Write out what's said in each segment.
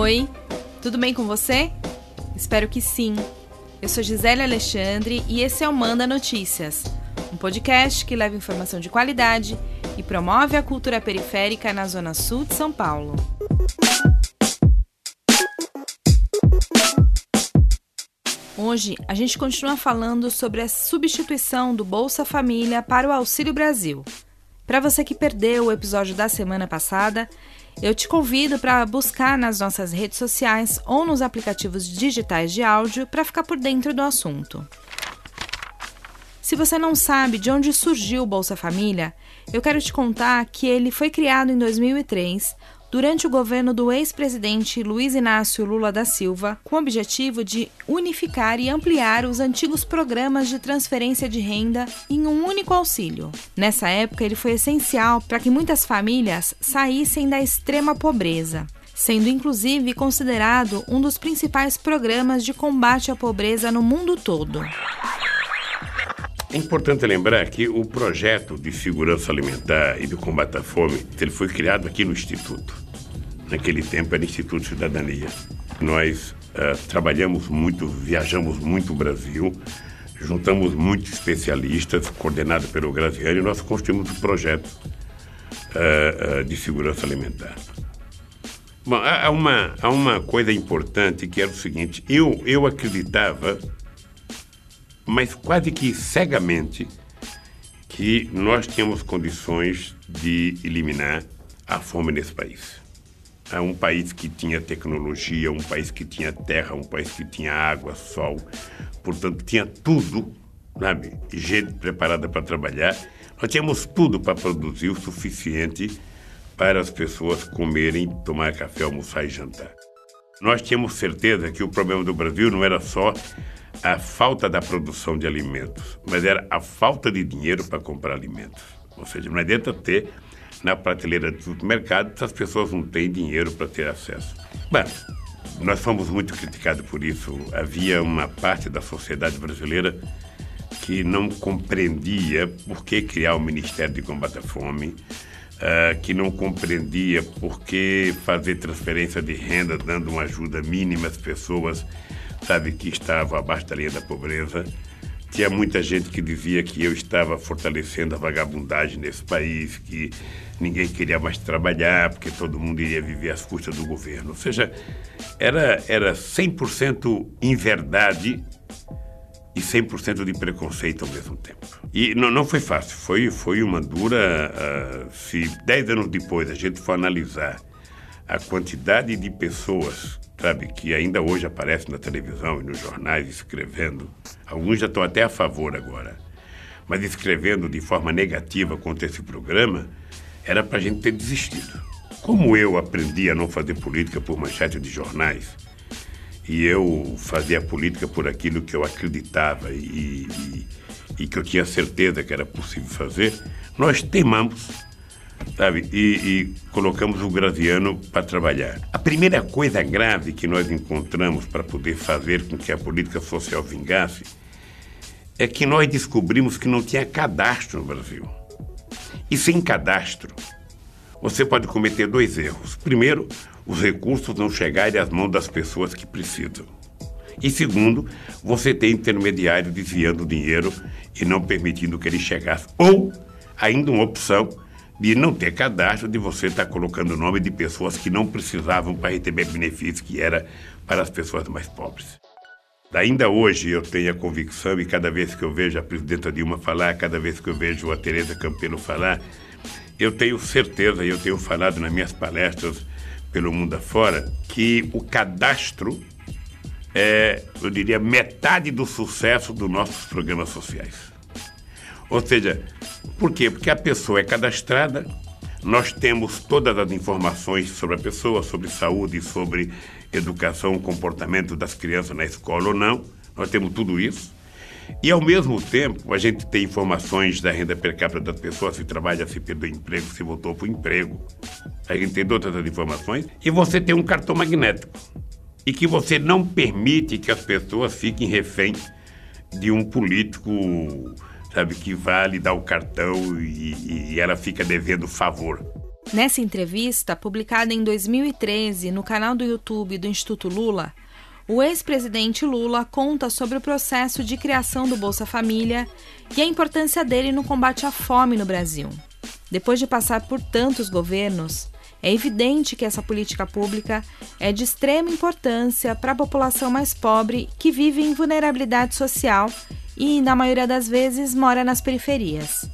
Oi, tudo bem com você? Espero que sim. Eu sou Gisele Alexandre e esse é o Manda Notícias, um podcast que leva informação de qualidade e promove a cultura periférica na Zona Sul de São Paulo. Hoje a gente continua falando sobre a substituição do Bolsa Família para o Auxílio Brasil. Para você que perdeu o episódio da semana passada, eu te convido para buscar nas nossas redes sociais ou nos aplicativos digitais de áudio para ficar por dentro do assunto. Se você não sabe de onde surgiu o Bolsa Família, eu quero te contar que ele foi criado em 2003 durante o governo do ex-presidente Luiz Inácio Lula da Silva, com o objetivo de unificar e ampliar os antigos programas de transferência de renda em um único auxílio. Nessa época, ele foi essencial para que muitas famílias saíssem da extrema pobreza sendo inclusive considerado um dos principais programas de combate à pobreza no mundo todo. É importante lembrar que o projeto de segurança alimentar e de combate à fome ele foi criado aqui no Instituto. Naquele tempo era Instituto de Cidadania. Nós uh, trabalhamos muito, viajamos muito o Brasil, juntamos muitos especialistas, coordenado pelo Graziani, e nós construímos um projeto uh, uh, de segurança alimentar. Bom, há uma, há uma coisa importante que era o seguinte: eu, eu acreditava mas quase que cegamente, que nós tínhamos condições de eliminar a fome nesse país. É um país que tinha tecnologia, um país que tinha terra, um país que tinha água, sol, portanto, tinha tudo, sabe? Gente preparada para trabalhar. Nós tínhamos tudo para produzir o suficiente para as pessoas comerem, tomar café, almoçar e jantar. Nós tínhamos certeza que o problema do Brasil não era só a falta da produção de alimentos, mas era a falta de dinheiro para comprar alimentos. Ou seja, não adianta ter na prateleira do supermercado se as pessoas não têm dinheiro para ter acesso. Bom, nós fomos muito criticados por isso. Havia uma parte da sociedade brasileira que não compreendia por que criar o Ministério de Combate à Fome, uh, que não compreendia por que fazer transferência de renda dando uma ajuda mínima às pessoas sabe, que estavam abaixo da linha da pobreza. Tinha muita gente que dizia que eu estava fortalecendo a vagabundagem nesse país, que ninguém queria mais trabalhar, porque todo mundo iria viver às custas do governo. Ou seja, era, era 100% inverdade e 100% de preconceito ao mesmo tempo. E não, não foi fácil, foi, foi uma dura. Uh, se dez anos depois a gente for analisar a quantidade de pessoas sabe, que ainda hoje aparece na televisão e nos jornais escrevendo. Alguns já estão até a favor agora. Mas escrevendo de forma negativa contra esse programa, era para a gente ter desistido. Como eu aprendi a não fazer política por manchete de jornais, e eu fazia política por aquilo que eu acreditava e, e, e que eu tinha certeza que era possível fazer, nós temamos sabe? E, e colocamos o Graziano para trabalhar. A primeira coisa grave que nós encontramos para poder fazer com que a política social vingasse é que nós descobrimos que não tinha cadastro no Brasil. E sem cadastro, você pode cometer dois erros. Primeiro, os recursos não chegarem às mãos das pessoas que precisam. E segundo, você tem intermediário desviando dinheiro e não permitindo que ele chegasse. Ou, ainda uma opção, de não ter cadastro, de você estar tá colocando o nome de pessoas que não precisavam para receber benefícios, que era para as pessoas mais pobres. Ainda hoje eu tenho a convicção, e cada vez que eu vejo a presidenta Dilma falar, cada vez que eu vejo a Tereza Campelo falar, eu tenho certeza, e eu tenho falado nas minhas palestras pelo mundo afora, que o cadastro é, eu diria, metade do sucesso dos nossos programas sociais. Ou seja, por quê? Porque a pessoa é cadastrada, nós temos todas as informações sobre a pessoa, sobre saúde, sobre educação, comportamento das crianças na escola ou não, nós temos tudo isso. E, ao mesmo tempo, a gente tem informações da renda per capita das pessoas, se trabalha, se perdeu emprego, se voltou para o emprego. A gente tem todas as informações. E você tem um cartão magnético. E que você não permite que as pessoas fiquem refém de um político sabe, que vá lhe dar o cartão e, e ela fica devendo favor. Nessa entrevista, publicada em 2013 no canal do YouTube do Instituto Lula, o ex-presidente Lula conta sobre o processo de criação do Bolsa Família e a importância dele no combate à fome no Brasil. Depois de passar por tantos governos, é evidente que essa política pública é de extrema importância para a população mais pobre que vive em vulnerabilidade social e, na maioria das vezes, mora nas periferias.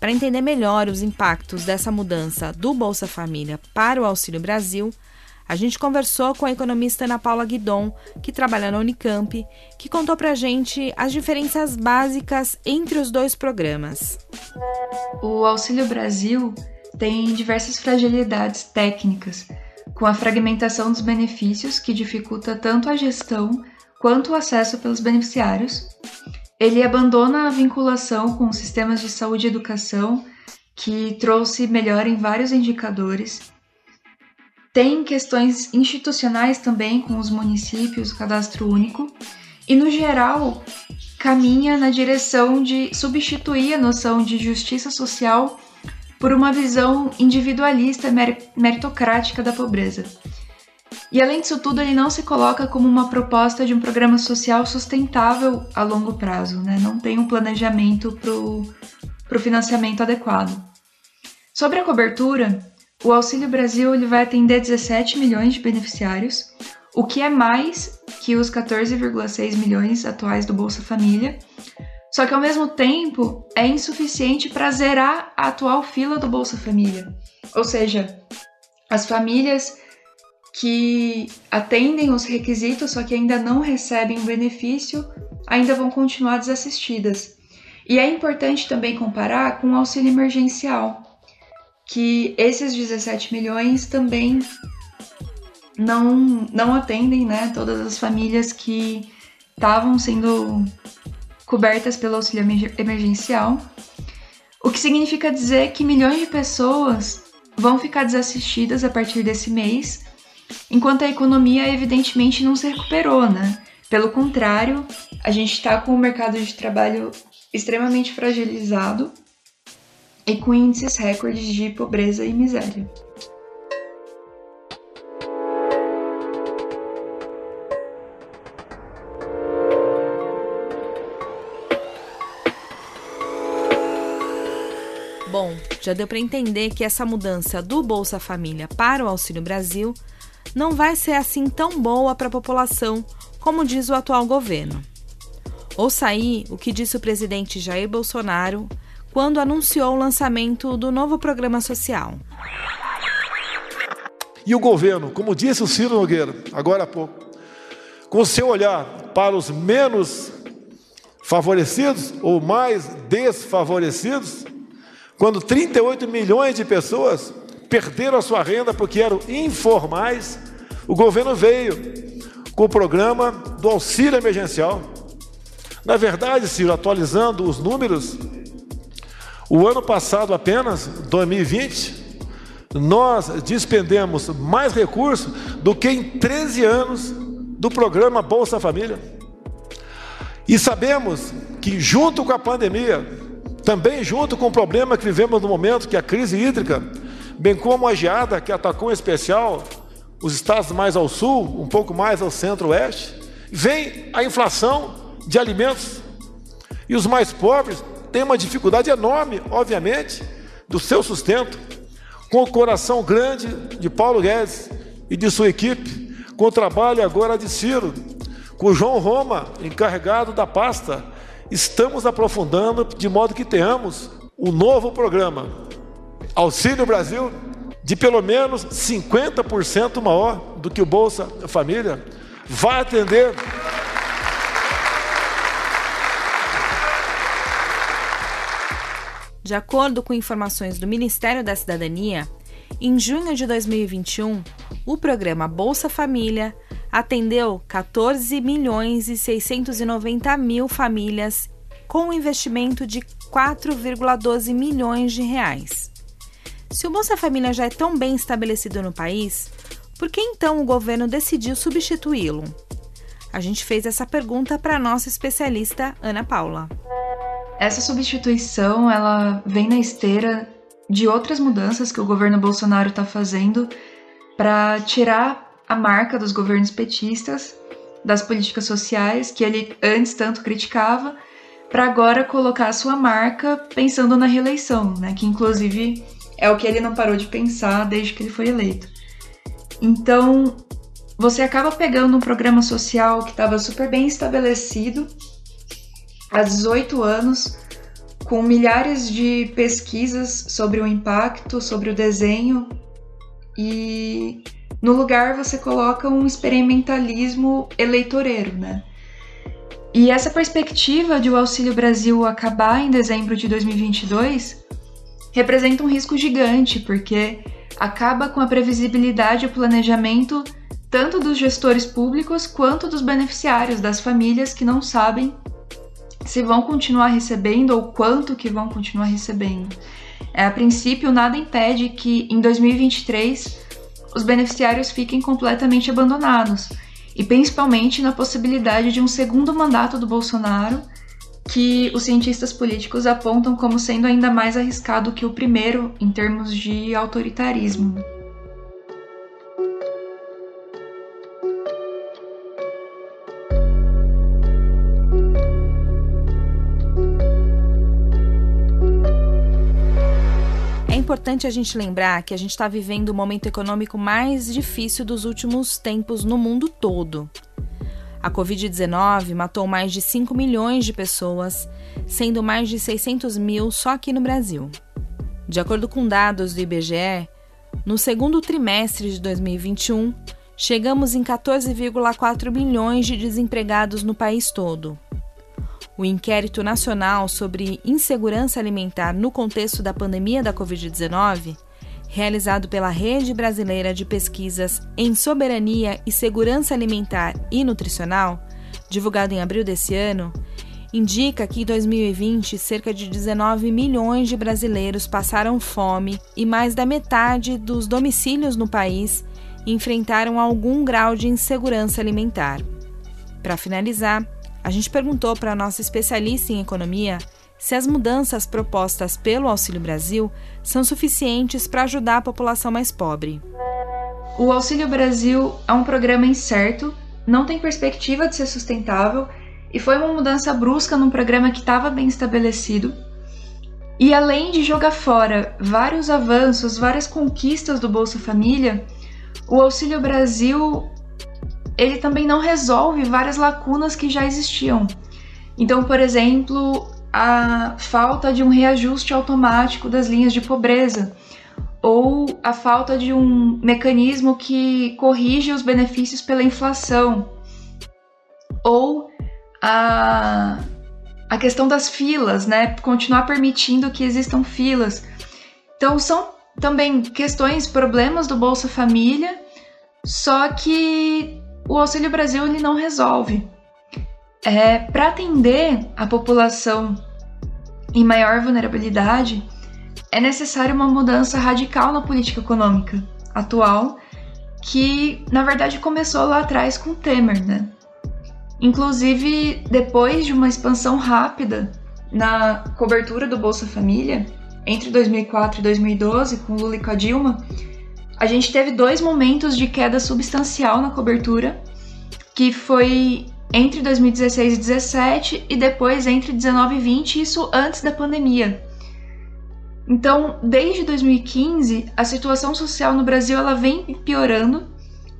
Para entender melhor os impactos dessa mudança do Bolsa Família para o Auxílio Brasil, a gente conversou com a economista Ana Paula Guidon, que trabalha na Unicamp, que contou para a gente as diferenças básicas entre os dois programas. O Auxílio Brasil tem diversas fragilidades técnicas, com a fragmentação dos benefícios, que dificulta tanto a gestão quanto o acesso pelos beneficiários. Ele abandona a vinculação com sistemas de saúde e educação, que trouxe melhora em vários indicadores tem questões institucionais também com os municípios, o cadastro único, e no geral caminha na direção de substituir a noção de justiça social por uma visão individualista meritocrática da pobreza. E além disso tudo, ele não se coloca como uma proposta de um programa social sustentável a longo prazo, né? não tem um planejamento para o financiamento adequado. Sobre a cobertura, o Auxílio Brasil ele vai atender 17 milhões de beneficiários, o que é mais que os 14,6 milhões atuais do Bolsa Família. Só que ao mesmo tempo é insuficiente para zerar a atual fila do Bolsa Família. Ou seja, as famílias que atendem os requisitos, só que ainda não recebem benefício, ainda vão continuar desassistidas. E é importante também comparar com o auxílio emergencial, que esses 17 milhões também não, não atendem né, todas as famílias que estavam sendo cobertas pelo auxílio emergencial, o que significa dizer que milhões de pessoas vão ficar desassistidas a partir desse mês, enquanto a economia evidentemente não se recuperou, né? Pelo contrário, a gente está com o mercado de trabalho extremamente fragilizado e com índices recordes de pobreza e miséria. Bom, já deu para entender que essa mudança do Bolsa Família para o Auxílio Brasil não vai ser assim tão boa para a população como diz o atual governo. Ouça aí o que disse o presidente Jair Bolsonaro quando anunciou o lançamento do novo programa social. E o governo, como disse o Ciro Nogueira, agora há pouco, com seu olhar para os menos favorecidos ou mais desfavorecidos, quando 38 milhões de pessoas perderam a sua renda porque eram informais, o governo veio com o programa do auxílio emergencial. Na verdade, Ciro, atualizando os números, o ano passado apenas, 2020, nós despendemos mais recursos do que em 13 anos do programa Bolsa Família. E sabemos que junto com a pandemia, também junto com o problema que vivemos no momento, que é a crise hídrica, bem como a geada que atacou em especial os estados mais ao sul, um pouco mais ao centro-oeste, vem a inflação de alimentos. E os mais pobres tem uma dificuldade enorme, obviamente, do seu sustento, com o coração grande de Paulo Guedes e de sua equipe, com o trabalho agora de Ciro, com João Roma, encarregado da pasta, estamos aprofundando de modo que tenhamos um novo programa, Auxílio Brasil, de pelo menos 50% maior do que o Bolsa Família, vai atender De acordo com informações do Ministério da Cidadania, em junho de 2021, o programa Bolsa Família atendeu 14 milhões e 690 mil famílias com um investimento de 4,12 milhões de reais. Se o Bolsa Família já é tão bem estabelecido no país, por que então o governo decidiu substituí-lo? A gente fez essa pergunta para a nossa especialista Ana Paula. Essa substituição ela vem na esteira de outras mudanças que o governo Bolsonaro está fazendo para tirar a marca dos governos petistas das políticas sociais que ele antes tanto criticava, para agora colocar a sua marca pensando na reeleição, né? Que inclusive é o que ele não parou de pensar desde que ele foi eleito. Então, você acaba pegando um programa social que estava super bem estabelecido há 18 anos, com milhares de pesquisas sobre o impacto, sobre o desenho, e no lugar você coloca um experimentalismo eleitoreiro, né? E essa perspectiva de o Auxílio Brasil acabar em dezembro de 2022 representa um risco gigante, porque acaba com a previsibilidade e o planejamento tanto dos gestores públicos quanto dos beneficiários, das famílias que não sabem se vão continuar recebendo ou quanto que vão continuar recebendo. É, a princípio, nada impede que em 2023 os beneficiários fiquem completamente abandonados, e principalmente na possibilidade de um segundo mandato do Bolsonaro, que os cientistas políticos apontam como sendo ainda mais arriscado que o primeiro em termos de autoritarismo. importante a gente lembrar que a gente está vivendo o momento econômico mais difícil dos últimos tempos no mundo todo. A Covid-19 matou mais de 5 milhões de pessoas, sendo mais de 600 mil só aqui no Brasil. De acordo com dados do IBGE, no segundo trimestre de 2021, chegamos em 14,4 milhões de desempregados no país todo, o Inquérito Nacional sobre Insegurança Alimentar no contexto da pandemia da Covid-19, realizado pela Rede Brasileira de Pesquisas em Soberania e Segurança Alimentar e Nutricional, divulgado em abril desse ano, indica que em 2020 cerca de 19 milhões de brasileiros passaram fome e mais da metade dos domicílios no país enfrentaram algum grau de insegurança alimentar. Para finalizar, a gente perguntou para a nossa especialista em economia se as mudanças propostas pelo Auxílio Brasil são suficientes para ajudar a população mais pobre. O Auxílio Brasil é um programa incerto, não tem perspectiva de ser sustentável e foi uma mudança brusca num programa que estava bem estabelecido. E além de jogar fora vários avanços, várias conquistas do Bolsa Família, o Auxílio Brasil ele também não resolve várias lacunas que já existiam. Então, por exemplo, a falta de um reajuste automático das linhas de pobreza, ou a falta de um mecanismo que corrige os benefícios pela inflação, ou a, a questão das filas, né? Continuar permitindo que existam filas. Então, são também questões, problemas do Bolsa Família, só que o Auxílio Brasil ele não resolve. É, Para atender a população em maior vulnerabilidade, é necessário uma mudança radical na política econômica atual, que na verdade começou lá atrás com Temer, né? Inclusive, depois de uma expansão rápida na cobertura do Bolsa Família, entre 2004 e 2012, com Lula e com a Dilma, a gente teve dois momentos de queda substancial na cobertura, que foi entre 2016 e 2017 e depois entre 19 e 20, isso antes da pandemia. Então, desde 2015, a situação social no Brasil ela vem piorando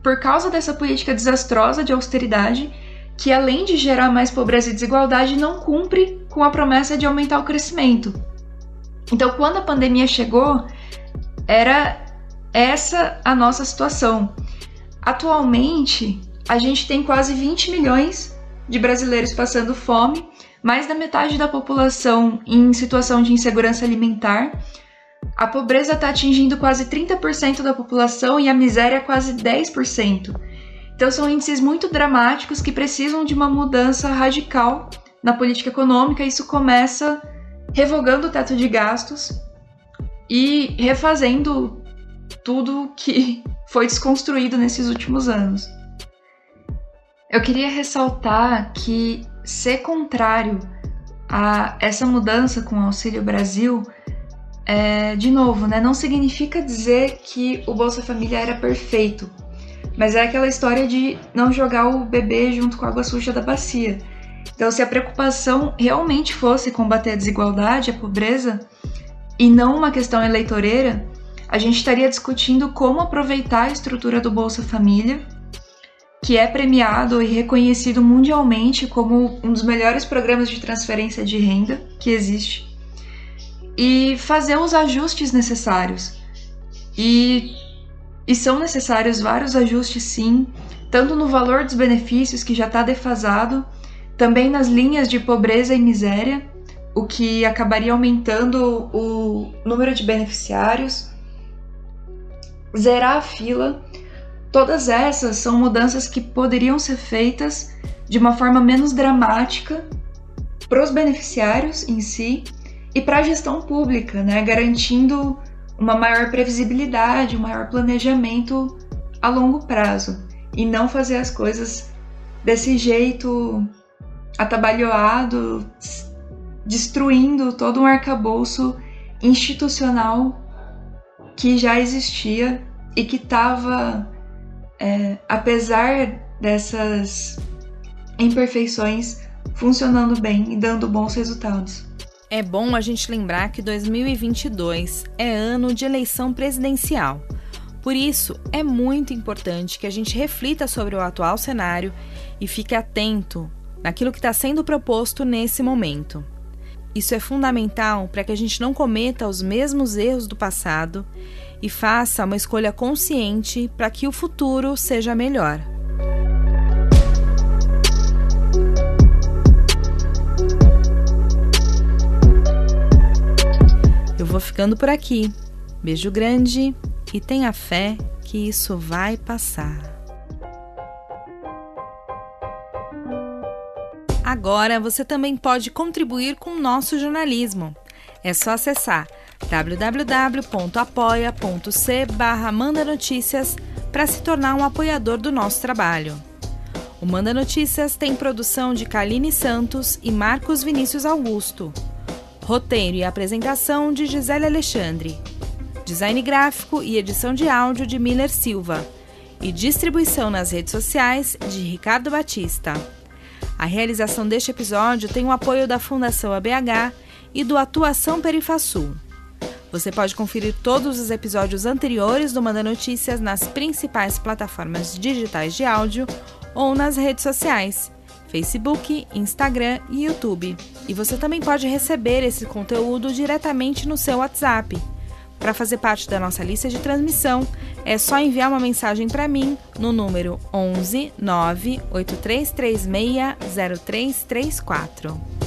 por causa dessa política desastrosa de austeridade, que além de gerar mais pobreza e desigualdade, não cumpre com a promessa de aumentar o crescimento. Então, quando a pandemia chegou, era essa a nossa situação. Atualmente, a gente tem quase 20 milhões de brasileiros passando fome, mais da metade da população em situação de insegurança alimentar. A pobreza está atingindo quase 30% da população e a miséria quase 10%. Então são índices muito dramáticos que precisam de uma mudança radical na política econômica. Isso começa revogando o teto de gastos e refazendo tudo que foi desconstruído nesses últimos anos. Eu queria ressaltar que ser contrário a essa mudança com o Auxílio Brasil é, de novo, né, não significa dizer que o Bolsa Família era perfeito, mas é aquela história de não jogar o bebê junto com a água suja da bacia. Então, se a preocupação realmente fosse combater a desigualdade, a pobreza, e não uma questão eleitoreira, a gente estaria discutindo como aproveitar a estrutura do Bolsa Família, que é premiado e reconhecido mundialmente como um dos melhores programas de transferência de renda que existe, e fazer os ajustes necessários. E, e são necessários vários ajustes, sim, tanto no valor dos benefícios, que já está defasado, também nas linhas de pobreza e miséria, o que acabaria aumentando o número de beneficiários, zerar a fila. Todas essas são mudanças que poderiam ser feitas de uma forma menos dramática para os beneficiários em si e para a gestão pública, né, garantindo uma maior previsibilidade, um maior planejamento a longo prazo. E não fazer as coisas desse jeito atabalhoado, destruindo todo um arcabouço institucional que já existia e que estava, é, apesar dessas imperfeições, funcionando bem e dando bons resultados. É bom a gente lembrar que 2022 é ano de eleição presidencial. Por isso, é muito importante que a gente reflita sobre o atual cenário e fique atento naquilo que está sendo proposto nesse momento. Isso é fundamental para que a gente não cometa os mesmos erros do passado e faça uma escolha consciente para que o futuro seja melhor. Eu vou ficando por aqui. Beijo grande e tenha fé que isso vai passar. Agora você também pode contribuir com o nosso jornalismo. É só acessar www.apoia.c barra Manda Notícias para se tornar um apoiador do nosso trabalho. O Manda Notícias tem produção de Kaline Santos e Marcos Vinícius Augusto. Roteiro e apresentação de Gisele Alexandre. Design gráfico e edição de áudio de Miller Silva. E distribuição nas redes sociais de Ricardo Batista. A realização deste episódio tem o apoio da Fundação ABH e do Atuação Perifasul. Você pode conferir todos os episódios anteriores do Manda Notícias nas principais plataformas digitais de áudio ou nas redes sociais, Facebook, Instagram e YouTube. E você também pode receber esse conteúdo diretamente no seu WhatsApp. Para fazer parte da nossa lista de transmissão, é só enviar uma mensagem para mim no número 11 98336 0334.